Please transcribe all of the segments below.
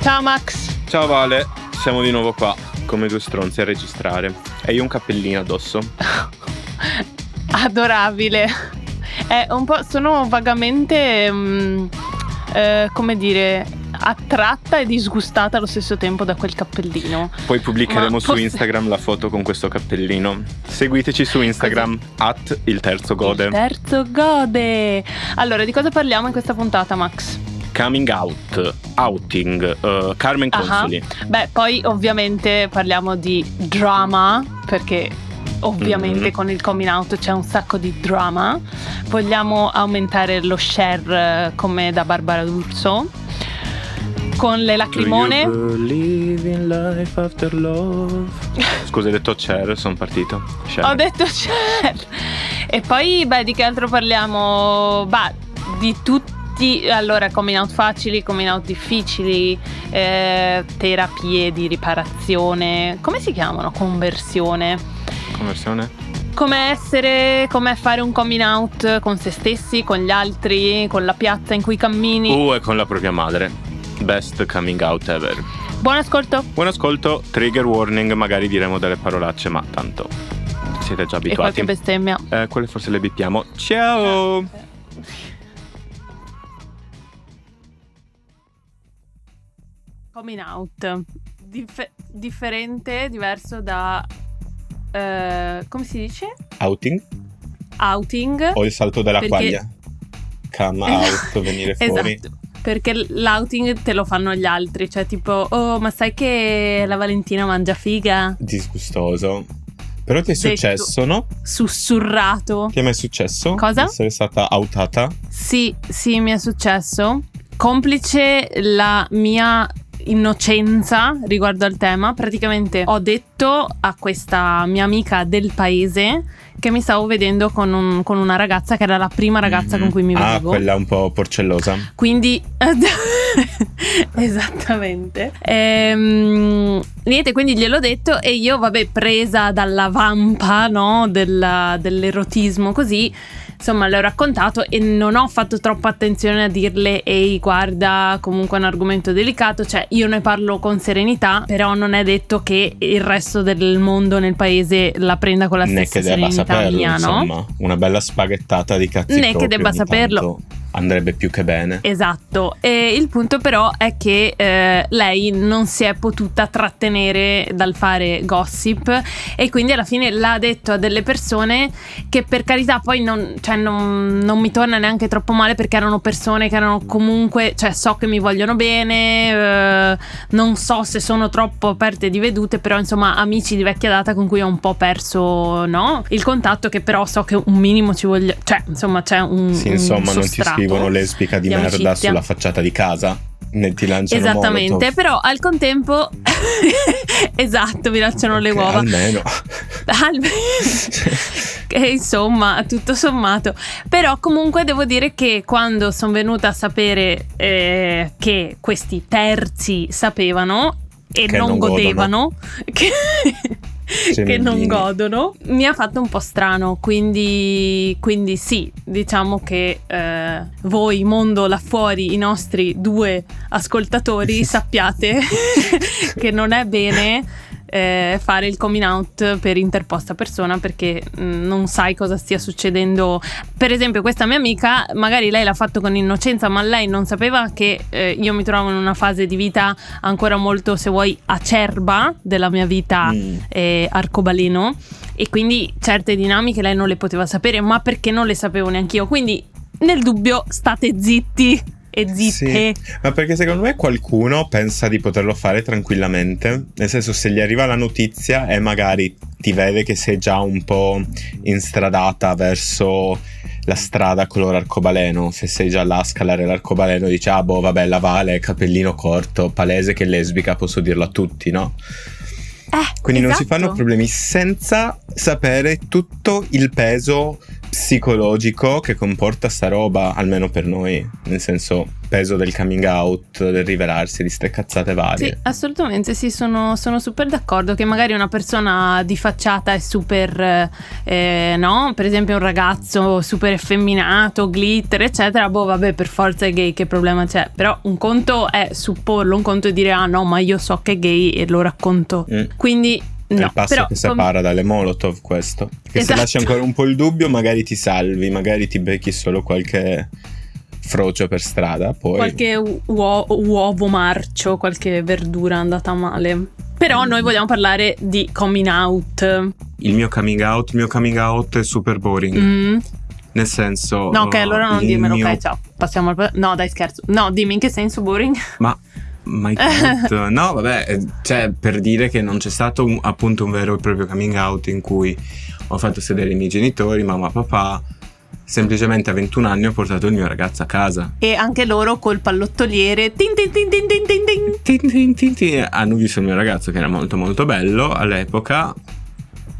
Ciao Max. Ciao Vale, siamo di nuovo qua, come due stronzi a registrare. E io un cappellino addosso. Adorabile. È un po'. Sono vagamente. mm, eh, come dire. Attratta e disgustata allo stesso tempo da quel cappellino. Poi pubblicheremo Ma su Instagram la foto con questo cappellino. Seguiteci su Instagram, at il terzo gode. Il terzo gode. Allora, di cosa parliamo in questa puntata, Max? Coming out, outing, uh, Carmen. Consoli. Beh, poi ovviamente parliamo di drama, perché ovviamente Mhm. con il coming out c'è un sacco di drama. Vogliamo aumentare lo share eh, come da Barbara D'Urso. Con le lacrimone. Do you believe in life after love? Scusa, hai detto Cher, sono partito. Cher. Ho detto share. E poi, beh, di che altro parliamo? Bah, di tutti. Allora, coming out facili, coming out difficili, eh, terapie di riparazione. Come si chiamano? Conversione. Conversione? Come essere, come fare un coming out con se stessi, con gli altri, con la piazza in cui cammini. Uh, e con la propria madre. Best coming out ever. Buon ascolto. Buon ascolto, trigger warning, magari diremo delle parolacce, ma tanto siete già E abituati. qualche bestemmia. Eh, quelle forse le bippiamo. Ciao! Coming out. Dif- differente, diverso da... eh, come si dice? Outing Outing. o il salto della Perché- quaglia? Come out, venire fuori. Esatto. Perché l'outing te lo fanno gli altri, cioè tipo, oh, ma sai che la Valentina mangia figa? Disgustoso. Però ti è Detto. successo, no? Sussurrato. Ti è mai successo? Cosa? Essere stata outata? Sì, sì, mi è successo. Complice la mia innocenza riguardo al tema, praticamente ho detto a questa mia amica del paese che mi stavo vedendo con, un- con una ragazza che era la prima ragazza con cui mi Ah, vedevo. quella un po' porcellosa. Quindi, esattamente. Ehm, niente, quindi gliel'ho detto e io, vabbè, presa dalla vampa, no, della- dell'erotismo così, insomma, le ho raccontato e non ho fatto troppa attenzione a dirle, ehi, guarda, comunque è un argomento delicato, cioè io ne parlo con serenità, però non è detto che il resto del mondo nel paese la prenda con la stessa che debba serenità saperlo, mia, no? insomma. Una bella spaghettata di cazzi Né che debba saperlo. tanto Andrebbe più che bene. Esatto, e il punto però è che eh, lei non si è potuta trattenere dal fare gossip e quindi alla fine l'ha detto a delle persone che per carità poi non, cioè non, non mi torna neanche troppo male perché erano persone che erano comunque, cioè so che mi vogliono bene, eh, non so se sono troppo aperte di vedute, però insomma amici di vecchia data con cui ho un po' perso no? il contatto che però so che un minimo ci voglio, cioè insomma c'è un... Sì, un insomma, non ti sostrato scrivono lesbica di di merda amicizia. sulla facciata di casa. Ne ti lanciano Esattamente, Molotov. però al contempo esatto, mi lanciano le Ok, uova. Almeno. Almeno- che insomma, tutto sommato. Però comunque devo dire che quando sono venuta a sapere eh, che questi terzi sapevano e non, non godevano, che, che non godono, mi ha fatto un po' strano. Quindi, quindi sì, diciamo che eh, voi, mondo là fuori, i nostri due ascoltatori, sappiate che non è bene eh, fare il coming out per interposta persona perché mh, non sai cosa stia succedendo. Per esempio, questa mia amica, magari lei l'ha fatto con innocenza, ma lei non sapeva che eh, io mi trovavo in una fase di vita ancora molto, se vuoi, acerba della mia vita Mm. eh, arcobaleno e quindi certe dinamiche lei non le poteva sapere, ma perché non le sapevo neanche io. Quindi nel dubbio state zitti e zitte. Sì, ma perché secondo me qualcuno pensa di poterlo fare tranquillamente, nel senso se gli arriva la notizia e magari ti vede che sei già un po' instradata verso la strada color arcobaleno, se sei già là a scalare l'arcobaleno dici ah boh vabbè la Vale, capellino corto, palese che lesbica, posso dirlo a tutti, no? Eh, Quindi non si esatto. fanno problemi senza sapere tutto il peso psicologico che comporta sta roba, almeno per noi, nel senso peso del coming out, del rivelarsi di ste cazzate varie. Sì, assolutamente, sì, sono, sono super d'accordo che magari una persona di facciata è super, eh, no? Per esempio un ragazzo super effeminato, glitter, eccetera, boh, vabbè, per forza è gay, che problema c'è? Però un conto è supporlo, un conto è dire, ah no, ma io so che è gay e lo racconto. Mm. Quindi è no, il passo però, che separa com- dalle Molotov questo. Che esatto. se lasci ancora un po' il dubbio magari ti salvi, magari ti becchi solo qualche frocio per strada. Poi... Qualche uo- uovo marcio, qualche verdura andata male. Però mm. noi vogliamo parlare di coming out. Il mio coming out, il mio coming out è super boring. Mm. Nel senso... No, ok, allora non dimmelo, mio... ok, ciao. Passiamo al... No, dai, scherzo. No, dimmi in che senso boring? Ma My God. no, vabbè, eh, cioè per dire che non c'è stato un, appunto un vero e proprio coming out in cui ho fatto sedere i miei genitori, mamma, papà. Semplicemente a 21 anni ho portato il mio ragazzo a casa. E anche loro col pallottoliere tin tin tin tin tin tin. Tin tin tin tin. hanno visto il mio ragazzo che era molto molto bello all'epoca.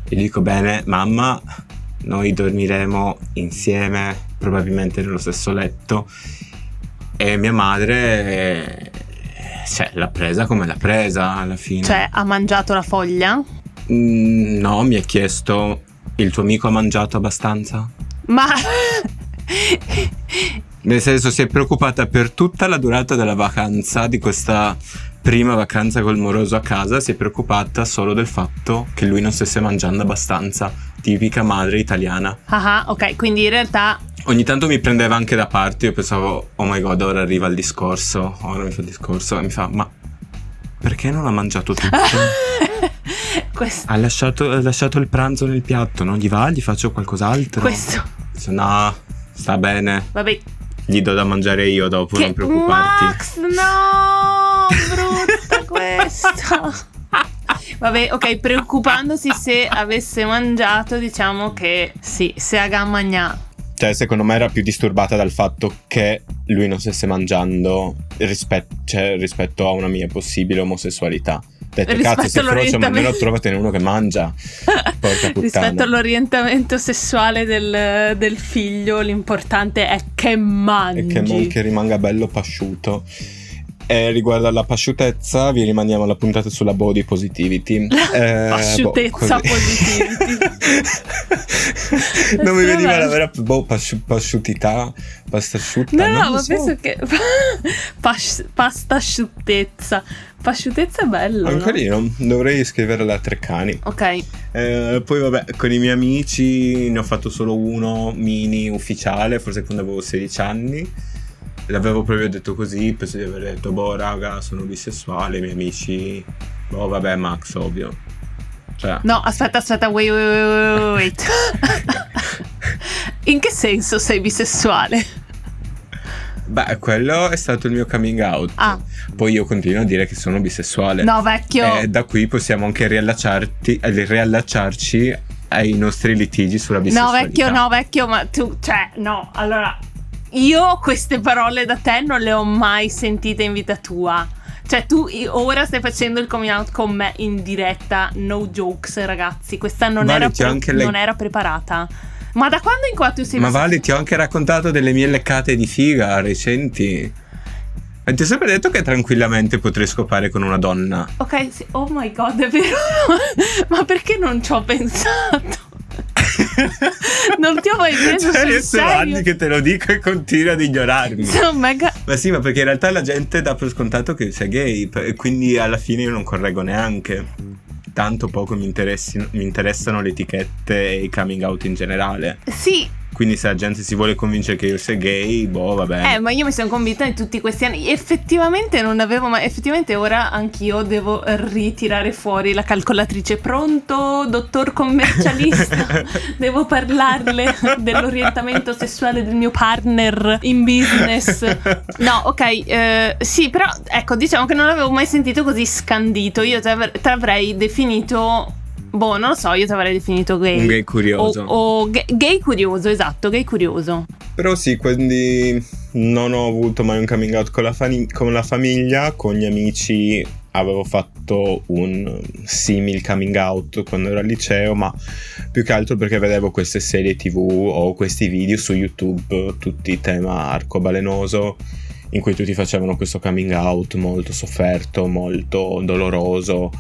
E dico bene, mamma, noi dormiremo insieme, probabilmente nello stesso letto. E mia madre cioè, l'ha presa come l'ha presa alla fine. Cioè, ha mangiato la foglia? Mm, no, mi ha chiesto: il tuo amico ha mangiato abbastanza? Ma. Nel senso, si è preoccupata per tutta la durata della vacanza, di questa prima vacanza col moroso a casa, si è preoccupata solo del fatto che lui non stesse mangiando abbastanza. Tipica madre italiana. Ah, ok, quindi in realtà Ogni tanto mi prendeva anche da parte, io pensavo, oh my god, ora arriva il discorso, ora mi fa il discorso, e mi fa, ma perché non ha mangiato tutto? Questo. Ha lasciato, ha lasciato, il pranzo nel piatto, non gli va? Gli faccio qualcos'altro? Questo. No, sta bene. Vabbè. Gli do da mangiare io dopo, che... non preoccuparti. Max, no! Brutta questa. Vabbè, ok, preoccupandosi se avesse mangiato, diciamo che sì, se ha gamagnato. Cioè, secondo me era più disturbata dal fatto che lui non stesse mangiando rispet- cioè, rispetto a una mia possibile omosessualità. Detto, cazzo, se frocio, ma almeno trovatene uno che mangia. Rispetto all'orientamento sessuale del, del, figlio, l'importante è che mangi. E che, che rimanga bello pasciuto. E riguardo alla pasciutezza, vi rimaniamo alla puntata sulla body positivity. eh, pasciutezza boh, positivity. non mi veniva la vera boh, pasci- pasciutità, pasta asciutta. No, no, ma so. penso che Pas- pasta asciuttezza. Pasciutezza è bello. Ancora no? dovrei scrivere la Treccani. Ok. Eh, poi vabbè, con i miei amici ne ho fatto solo uno mini ufficiale, forse quando avevo 16 anni l'avevo proprio detto così, penso di aver detto, boh raga, sono bisessuale, i miei amici, boh vabbè Max, ovvio. Cioè. No, aspetta, aspetta, wait, wait, wait, wait. In che senso sei bisessuale? Beh, quello è stato il mio coming out. Ah. Poi io continuo a dire che sono bisessuale. No, vecchio. E da qui possiamo anche eh, riallacciarci ai nostri litigi sulla bisessualità. No, vecchio, no, vecchio, ma tu, cioè, no, allora io queste parole da te non le ho mai sentite in vita tua. Cioè, tu ora stai facendo il coming out con me in diretta, no jokes, ragazzi. Questa non, vale, era, pre- le... non era, preparata. Ma da quando in qua tu sei Ma Vale, ti ho anche raccontato delle mie leccate di figa recenti. E ti ho sempre detto che tranquillamente potrei scopare con una donna. Ok, sì. oh my god, è vero. Ma perché non ci ho pensato? non ti ho mai preso cioè, sul serio. anni che te lo dico e continui ad ignorarmi. Mega... Ma sì, ma perché in realtà la gente dà per scontato che sei gay e quindi alla fine io non correggo neanche. Tanto poco mi, mi interessano le etichette e i coming out in generale. Sì, quindi se la gente si vuole convincere che io sia gay, boh, va bene. Eh, ma io mi sono convinta in tutti questi anni. Effettivamente non avevo mai. Effettivamente ora anch'io devo ritirare fuori la calcolatrice. Pronto, dottor commercialista? devo parlarle dell'orientamento sessuale del mio partner in business. No, ok, eh, sì, però ecco, diciamo che non l'avevo mai sentito così scandito. Io ti avrei definito boh, non lo so, io ti avrei definito gay. Un gay curioso. O, o gay, gay curioso, esatto, gay curioso. Però sì, quindi non ho avuto mai un coming out con la, fami- con la famiglia, con gli amici avevo fatto un simil coming out quando ero al liceo, ma più che altro perché vedevo queste serie tv o questi video su YouTube, tutti tema arcobalenoso, in cui tutti facevano questo coming out molto sofferto, molto doloroso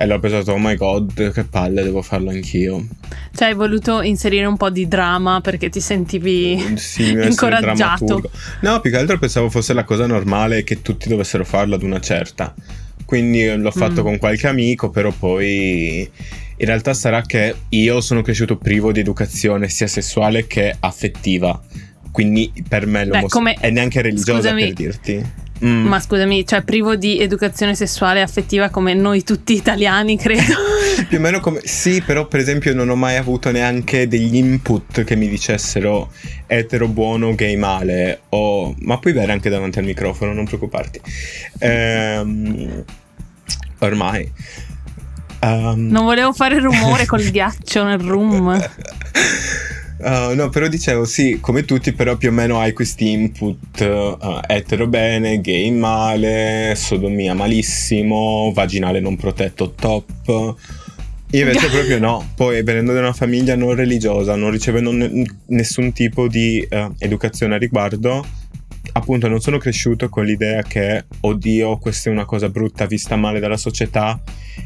e l'ho pensato, oh my god, che palle, devo farlo anch'io. Cioè, hai voluto inserire un po' di drama perché ti sentivi sì, incoraggiato. No, più che altro pensavo fosse la cosa normale che tutti dovessero farlo ad una certa. Quindi l'ho fatto mm. con qualche amico, però poi in realtà sarà che io sono cresciuto privo di educazione sia sessuale che affettiva. Quindi per me l'omosessualità è neanche religiosa Scusami. per dirti. Mm. Ma scusami, cioè privo di educazione sessuale e affettiva come noi tutti italiani, credo. Più o meno come... Sì, però per esempio non ho mai avuto neanche degli input che mi dicessero etero buono, gay male, o... Ma puoi bere anche davanti al microfono, non preoccuparti. Ehm... Ormai. Um... Non volevo fare rumore col ghiaccio nel room. Uh, no, però dicevo sì, come tutti, però più o meno hai questi input uh, etero bene, gay male, sodomia malissimo, vaginale non protetto top. Io invece proprio no, poi venendo da una famiglia non religiosa, non ricevendo n- nessun tipo di uh, educazione a riguardo, appunto non sono cresciuto con l'idea che, oddio, questa è una cosa brutta vista male dalla società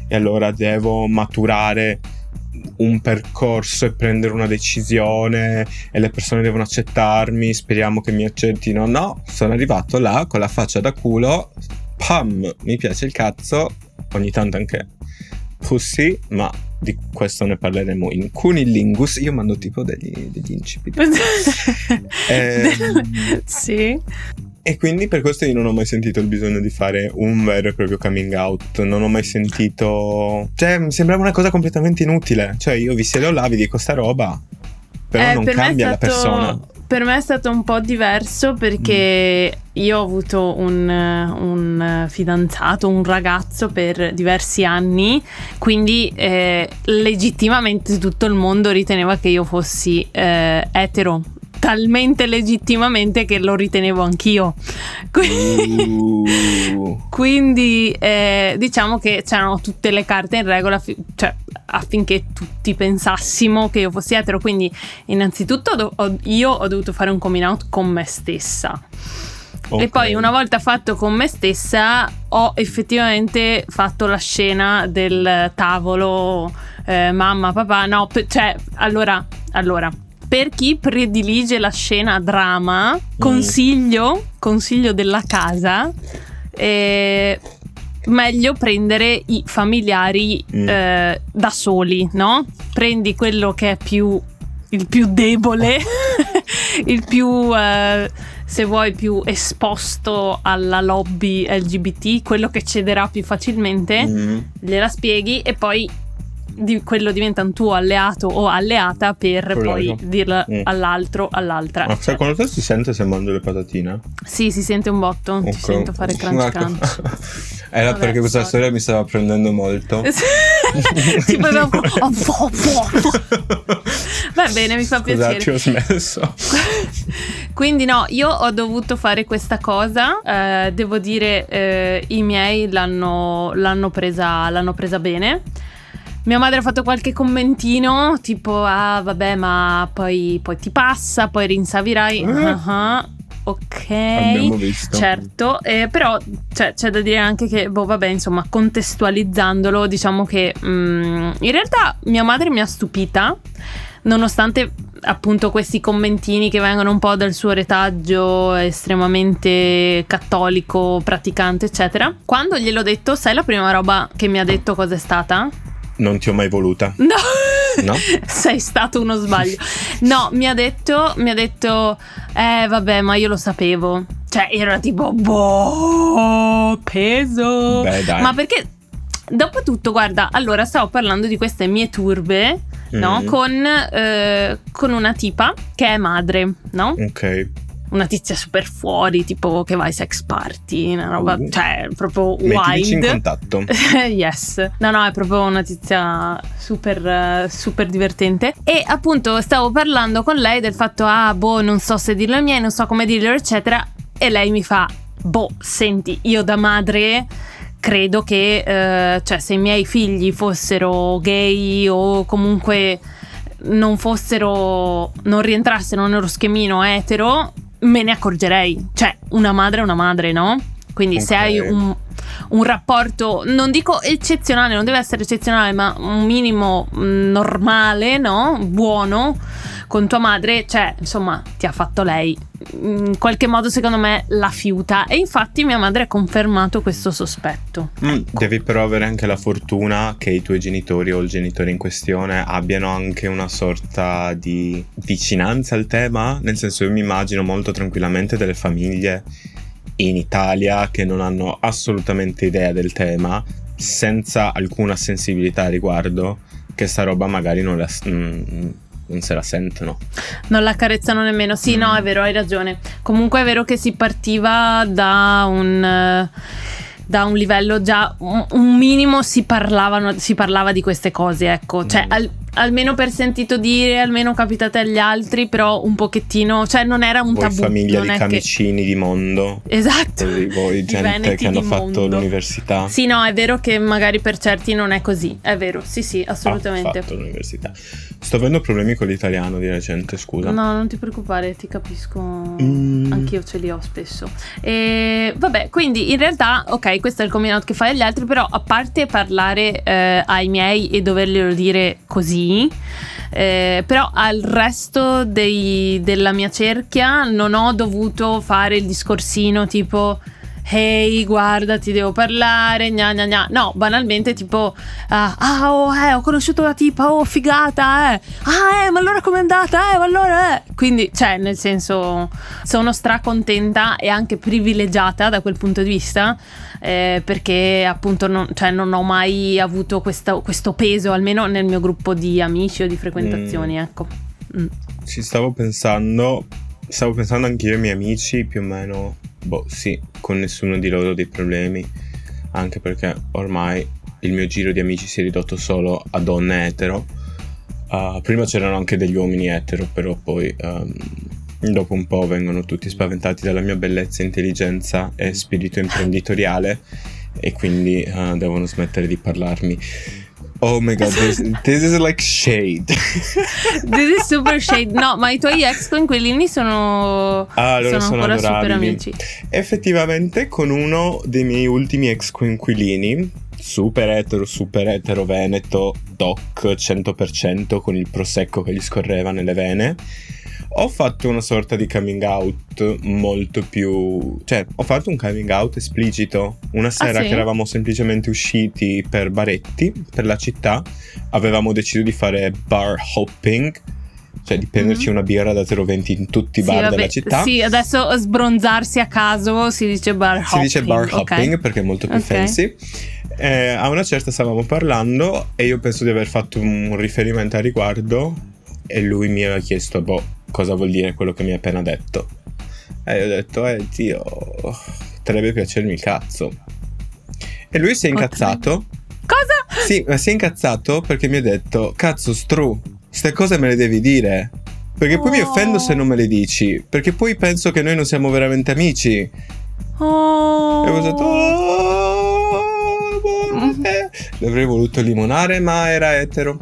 e allora devo maturare un percorso e prendere una decisione e le persone devono accettarmi, speriamo che mi accettino. No, sono arrivato là con la faccia da culo, pam, mi piace il cazzo, ogni tanto anche pussy, ma di questo ne parleremo in Cunilingus. Io mando tipo degli, degli incipiti. eh, sì. E quindi per questo io non ho mai sentito il bisogno di fare un vero e proprio coming out. Non ho mai sentito. Cioè, mi sembrava una cosa completamente inutile. Cioè, io vi siedo là, vi dico sta roba. Però eh, non cambia stato, la persona. Per me è stato un po' diverso perché mm. io ho avuto un, un, fidanzato, un ragazzo per diversi anni, quindi eh, legittimamente tutto il mondo riteneva che io fossi eh, etero talmente legittimamente che lo ritenevo anch'io. Uh. Quindi eh, diciamo che c'erano tutte le carte in regola, cioè, affinché tutti pensassimo che io fossi etero. Quindi, innanzitutto, do- ho, io ho dovuto fare un coming out con me stessa. Okay. E poi una volta fatto con me stessa ho effettivamente fatto la scena del tavolo eh, mamma, papà, no, p- cioè allora, allora per chi predilige la scena drama, consiglio, mm. consiglio della casa, eh, meglio prendere i familiari mm. eh, da soli, no? Prendi quello che è più il più debole, il più eh, se vuoi più esposto alla lobby LGBT, quello che cederà più facilmente, mm. gliela spieghi e poi di, quello diventa un tuo alleato o alleata per Quello poi dirla mm. all'altro, all'altra. Ma secondo te si sente se mangio le patatine? Sì, si sente un botto, okay. ti sento fare crunch crunch. Era Vabbè, perché questa sorry. storia mi stava prendendo molto. tipo Va bene, mi fa piacere. Scusate, ho smesso. Quindi no, io ho dovuto fare questa cosa. Eh, devo dire, eh, i miei l'hanno, l'hanno, presa, l'hanno presa bene. Mia madre ha fatto qualche commentino, tipo, ah vabbè, ma poi, poi ti passa, poi rinsavirai. Eh. Uh-huh. Ok, abbiamo visto. Certo, eh, però cioè, c'è da dire anche che, boh, vabbè, insomma, contestualizzandolo, diciamo che mm, in realtà mia madre mi ha stupita, nonostante appunto questi commentini che vengono un po' dal suo retaggio estremamente cattolico, praticante, eccetera. Quando gliel'ho detto, sai la prima roba che mi ha detto cos'è stata? Non ti ho mai voluta. No. No? Sei stato uno sbaglio. No, mi ha detto, mi ha detto, eh vabbè, ma io lo sapevo. Cioè, era tipo, boh, peso. Beh, dai. Ma perché, dopo tutto, guarda, allora stavo parlando di queste mie turbe, mm. no? Con, eh, con una tipa che è madre, no? Ok una tizia super fuori, tipo che va ai sex party, una roba, Uh. cioè proprio Mettici in wild. contatto. yes, no, no, è proprio una tizia super, super divertente. E appunto stavo parlando con lei del fatto, ah, boh, non so se dirlo ai miei, non so come dirlo, eccetera. E lei mi fa, boh, senti, io da madre credo che, eh, cioè, se i miei figli fossero gay o comunque non fossero, non rientrassero nello schemino etero, me ne accorgerei. Cioè, una madre è una madre, no? Quindi se Ok. hai un, un rapporto, non dico eccezionale, non deve essere eccezionale, ma un minimo mm, normale, no? Buono con tua madre, cioè, insomma, ti ha fatto lei. In qualche modo, secondo me, la fiuta. E infatti mia madre ha confermato questo sospetto. Mm, devi però avere anche la fortuna che i tuoi genitori o il genitore in questione abbiano anche una sorta di vicinanza al tema. Nel senso, io mi immagino molto tranquillamente delle famiglie in Italia che non hanno assolutamente idea del tema, senza alcuna sensibilità a riguardo, che sta roba magari non, la- mm, non se la sentono. Non la carezzano nemmeno. Sì, Mm. no, è vero, hai ragione. Comunque è vero che si partiva da un. eh, Da un livello già un un minimo si, parlavano, si parlava di queste cose, ecco. Cioè, Mm. al- almeno per sentito dire, almeno capitate agli altri, però un pochettino. Cioè, non era un Voi tabù. famiglia di è che- camicini di mondo, Esatto. così voi gente che hanno fatto mondo. l'università. Sì, no, è vero che magari per certi non è così. È vero, sì, sì, assolutamente. Ha fatto l'università. Sto avendo problemi con l'italiano di recente, scusa. No, non ti preoccupare, ti capisco. Mm. Anch'io ce li ho spesso. E vabbè, quindi in realtà, ok, questo è il coming out che fai agli altri, però a parte parlare eh, ai miei e doverglielo dire così, eh, però al resto dei- della mia cerchia non ho dovuto fare il discorsino tipo. Hey, guarda, ti devo parlare, gna gna gna. No, banalmente tipo, ah, ah, oh, eh, ho conosciuto la tipa, oh, figata, eh. Ah, eh, ma allora com'è andata, eh, ma allora, eh. Quindi, cioè, nel senso, sono stracontenta e anche privilegiata da quel punto di vista, eh, perché appunto non, cioè, non ho mai avuto questo, questo peso, almeno nel mio gruppo di amici o di frequentazioni, ecco. Mm. Ci stavo pensando, stavo pensando anche io ai miei amici, più o meno, boh, sì, con nessuno di loro dei problemi, anche perché ormai il mio giro di amici si è ridotto solo a donne etero. Ah, prima c'erano anche degli uomini etero, però poi ehm, dopo un po' vengono tutti spaventati dalla mia bellezza, intelligenza e spirito imprenditoriale e quindi eh, devono smettere di parlarmi. Oh my god, this, this is like shade. This is super shade. No, ma i tuoi ex coinquilini sono, Ah, loro sono sono ancora super amici. Effettivamente con uno dei miei ultimi ex coinquilini, super etero, super etero veneto, doc 100% con il prosecco che gli scorreva nelle vene, ho fatto una sorta di coming out molto più... cioè ho fatto un coming out esplicito. Una sera Ah, sì? che eravamo semplicemente usciti per baretti, per la città, avevamo deciso di fare bar hopping, cioè di prenderci Mhm. una birra da 0,20 in tutti i Sì, bar vabbè, della città. Sì, adesso sbronzarsi a caso si dice bar hopping. Si dice bar hopping perché è molto più Ok. fancy. Eh, a una certa stavamo parlando e io penso di aver fatto un riferimento a riguardo e lui mi aveva chiesto, boh, cosa vuol dire quello che mi hai appena detto. E io ho detto, eh zio, potrebbe piacermi il cazzo. E lui si è incazzato. Cosa? Sì, ma si è incazzato perché mi ha detto, cazzo, Stru, ste cose me le devi dire. Perché poi mi Oh. offendo se non me le dici. Perché poi penso che noi non siamo veramente amici. Oh. E ho detto, "Oh, eh". L'avrei voluto limonare, ma era etero.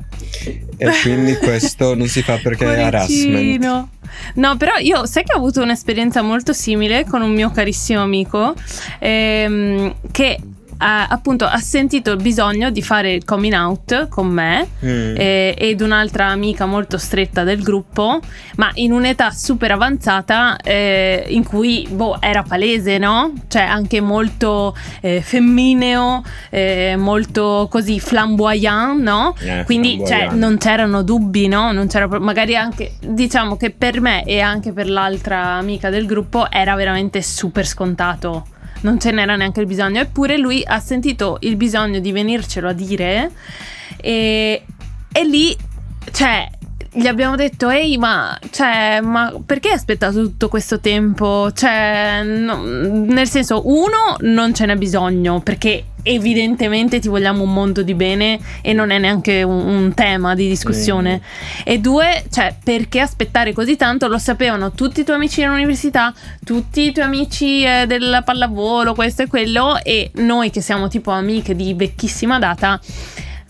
E quindi questo non si fa perché è harassment. No, però io sai che ho avuto un'esperienza molto simile con un mio carissimo amico ehm, che appunto ha sentito il bisogno di fare il coming out con me Mm. eh, ed un'altra amica molto stretta del gruppo, ma in un'età super avanzata eh, in cui boh, era palese, no? Cioè anche molto eh, femmineo, eh, molto così flamboyant, no? Eh, Quindi cioè, flamboyant. non c'erano dubbi, no? Non c'era magari anche diciamo che per me e anche per l'altra amica del gruppo era veramente super scontato. Non ce n'era neanche il bisogno, eppure lui ha sentito il bisogno di venircelo a dire e, e lì, cioè, gli abbiamo detto, ehi, ma, cioè, ma perché hai aspettato tutto questo tempo? Cioè, no, nel senso, uno, non ce n'è bisogno, perché evidentemente ti vogliamo un mondo di bene e non è neanche un, un tema di discussione. Mm. E due, cioè, perché aspettare così tanto? Lo sapevano tutti i tuoi amici dell'università, tutti i tuoi amici eh, del pallavolo, questo e quello, e noi che siamo tipo amiche di vecchissima data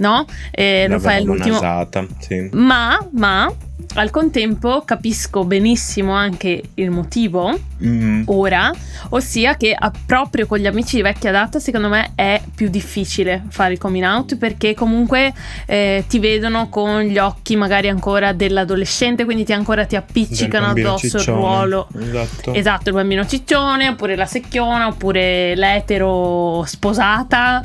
no? E lo fai all'ultimo. Nasata, sì. Ma, ma al contempo capisco benissimo anche il motivo mm. ora, ossia che proprio con gli amici di vecchia data secondo me è più difficile fare il coming out perché comunque eh, ti vedono con gli occhi magari ancora dell'adolescente, quindi ti ancora ti appiccicano addosso ciccione. il ruolo. Esatto. esatto, il bambino ciccione, oppure la secchiona, oppure l'etero sposata,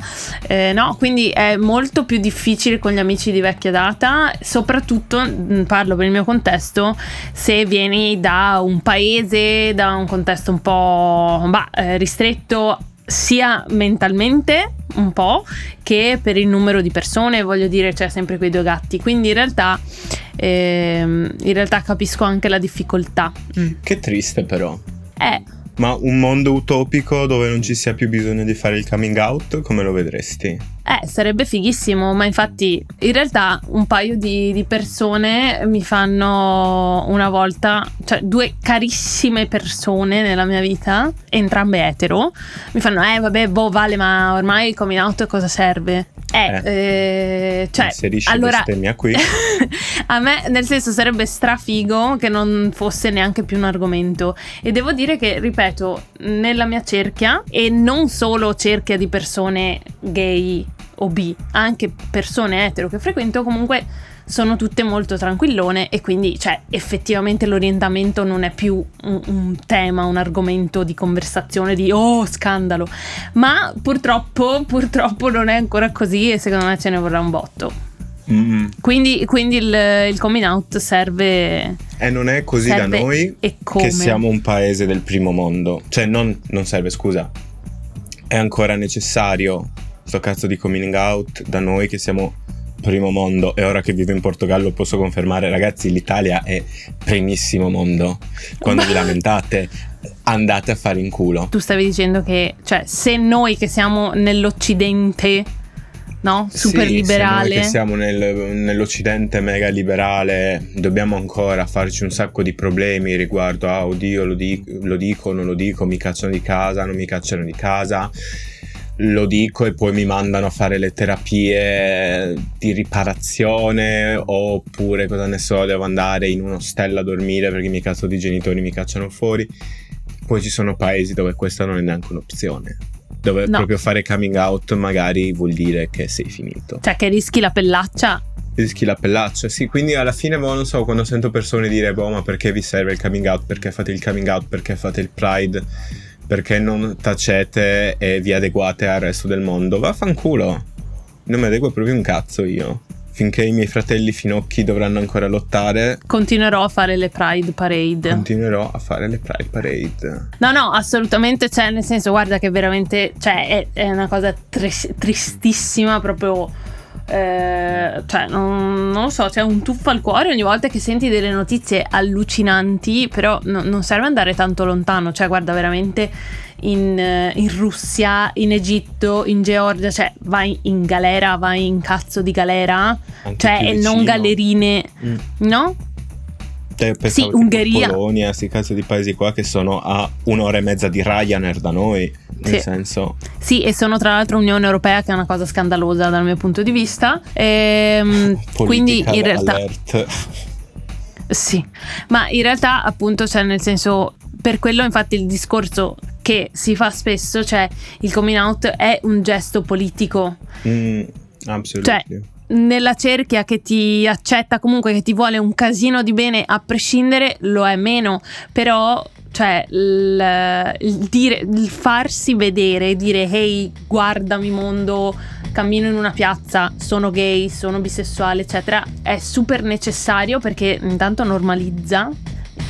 eh, no? Quindi è molto più difficile con gli amici di vecchia data, soprattutto parlo per il mio contesto, se vieni da un paese, da un contesto un po' bah, eh, ristretto sia mentalmente un po' che per il numero di persone, voglio dire, c'è sempre quei due gatti. Quindi in realtà, ehm, in realtà capisco anche la difficoltà. Mm. Che triste però. Eh. Ma un mondo utopico dove non ci sia più bisogno di fare il coming out, come lo vedresti? Eh, sarebbe fighissimo, ma infatti in realtà un paio di, di, persone mi fanno una volta, cioè due carissime persone nella mia vita, entrambe etero, mi fanno, eh vabbè, boh vale, ma ormai il coming out cosa serve? Eh, eh, eh cioè, Inserisci allora, qui. a me nel senso sarebbe strafigo che non fosse neanche più un argomento e devo dire che, ripeto, nella mia cerchia e non solo cerchia di persone gay o bi, anche persone etero che frequento comunque sono tutte molto tranquillone e quindi cioè effettivamente l'orientamento non è più un, un, tema, un argomento di conversazione di oh scandalo, ma purtroppo purtroppo non è ancora così e secondo me ce ne vorrà un botto. Mm. Quindi, quindi il, il, coming out serve. E non è così da noi che siamo un paese del primo mondo. Cioè, non, non serve, scusa. È ancora necessario sto cazzo di coming out da noi che siamo primo mondo e ora che vivo in Portogallo posso confermare ragazzi l'Italia è primissimo mondo. Quando vi lamentate andate a fare in culo. Tu stavi dicendo che cioè se noi che siamo nell'occidente no? super sì, liberale. che siamo nel, nell'occidente mega liberale dobbiamo ancora farci un sacco di problemi riguardo a ah, oddio lo, dico, lo dico non lo dico mi cacciano di casa non mi cacciano di casa lo dico e poi mi mandano a fare le terapie di riparazione oppure cosa ne so, devo andare in un ostello a dormire perché i miei cazzo di genitori mi cacciano fuori. Poi ci sono paesi dove questa non è neanche un'opzione. Dove no. proprio fare coming out magari vuol dire che sei finito. Cioè che rischi la pellaccia rischi la pellaccia. Sì, quindi alla fine, boh, non so, quando sento persone dire, boh, ma perché vi serve il coming out? Perché fate il coming out? Perché fate il pride? Perché non tacete e vi adeguate al resto del mondo? Vaffanculo. Non mi adeguo proprio un cazzo io. Finché i miei fratelli finocchi dovranno ancora lottare. Continuerò a fare le Pride Parade. Continuerò a fare le Pride Parade. No, no, assolutamente. Cioè, nel senso, guarda che veramente. Cioè, è, è una cosa tris- tristissima proprio eh, cioè, non, non, lo so, c'è un tuffo al cuore ogni volta che senti delle notizie allucinanti, però no, non serve andare tanto lontano, cioè guarda veramente in, in, Russia, in Egitto, in Georgia, cioè vai in galera, vai in cazzo di galera, Anche cioè e non gallerine, mm. no? Te sì, Ungheria. Polonia, questi cazzo di paesi qua che sono a un'ora e mezza di Ryanair da noi. Nel sì. senso. Sì, e sono tra l'altro Unione Europea, che è una cosa scandalosa dal mio punto di vista. Ehm, quindi in realtà. Alert. Sì, ma in realtà, appunto, cioè, nel senso, per quello, infatti, il discorso che si fa spesso, cioè il coming out è un gesto politico. Mm, assolutamente. Cioè, nella cerchia che ti accetta comunque che ti vuole un casino di bene a prescindere lo è meno. Però cioè il, il, dire, il farsi vedere dire hey guardami mondo cammino in una piazza sono gay sono bisessuale eccetera è super necessario perché intanto normalizza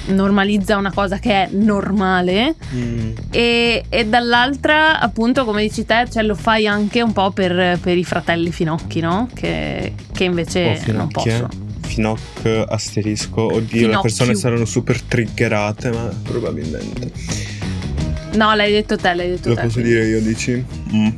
normalizza una cosa che è normale mm. e, e, dall'altra appunto come dici te cioè, lo fai anche un po' per, per i fratelli finocchi no? che, che invece oh, non possono Finoc asterisco. Oddio, Finocchio. le persone saranno super triggerate, ma probabilmente. No, l'hai detto te, l'hai detto Lo te. posso quindi. dire io, dici? Mm.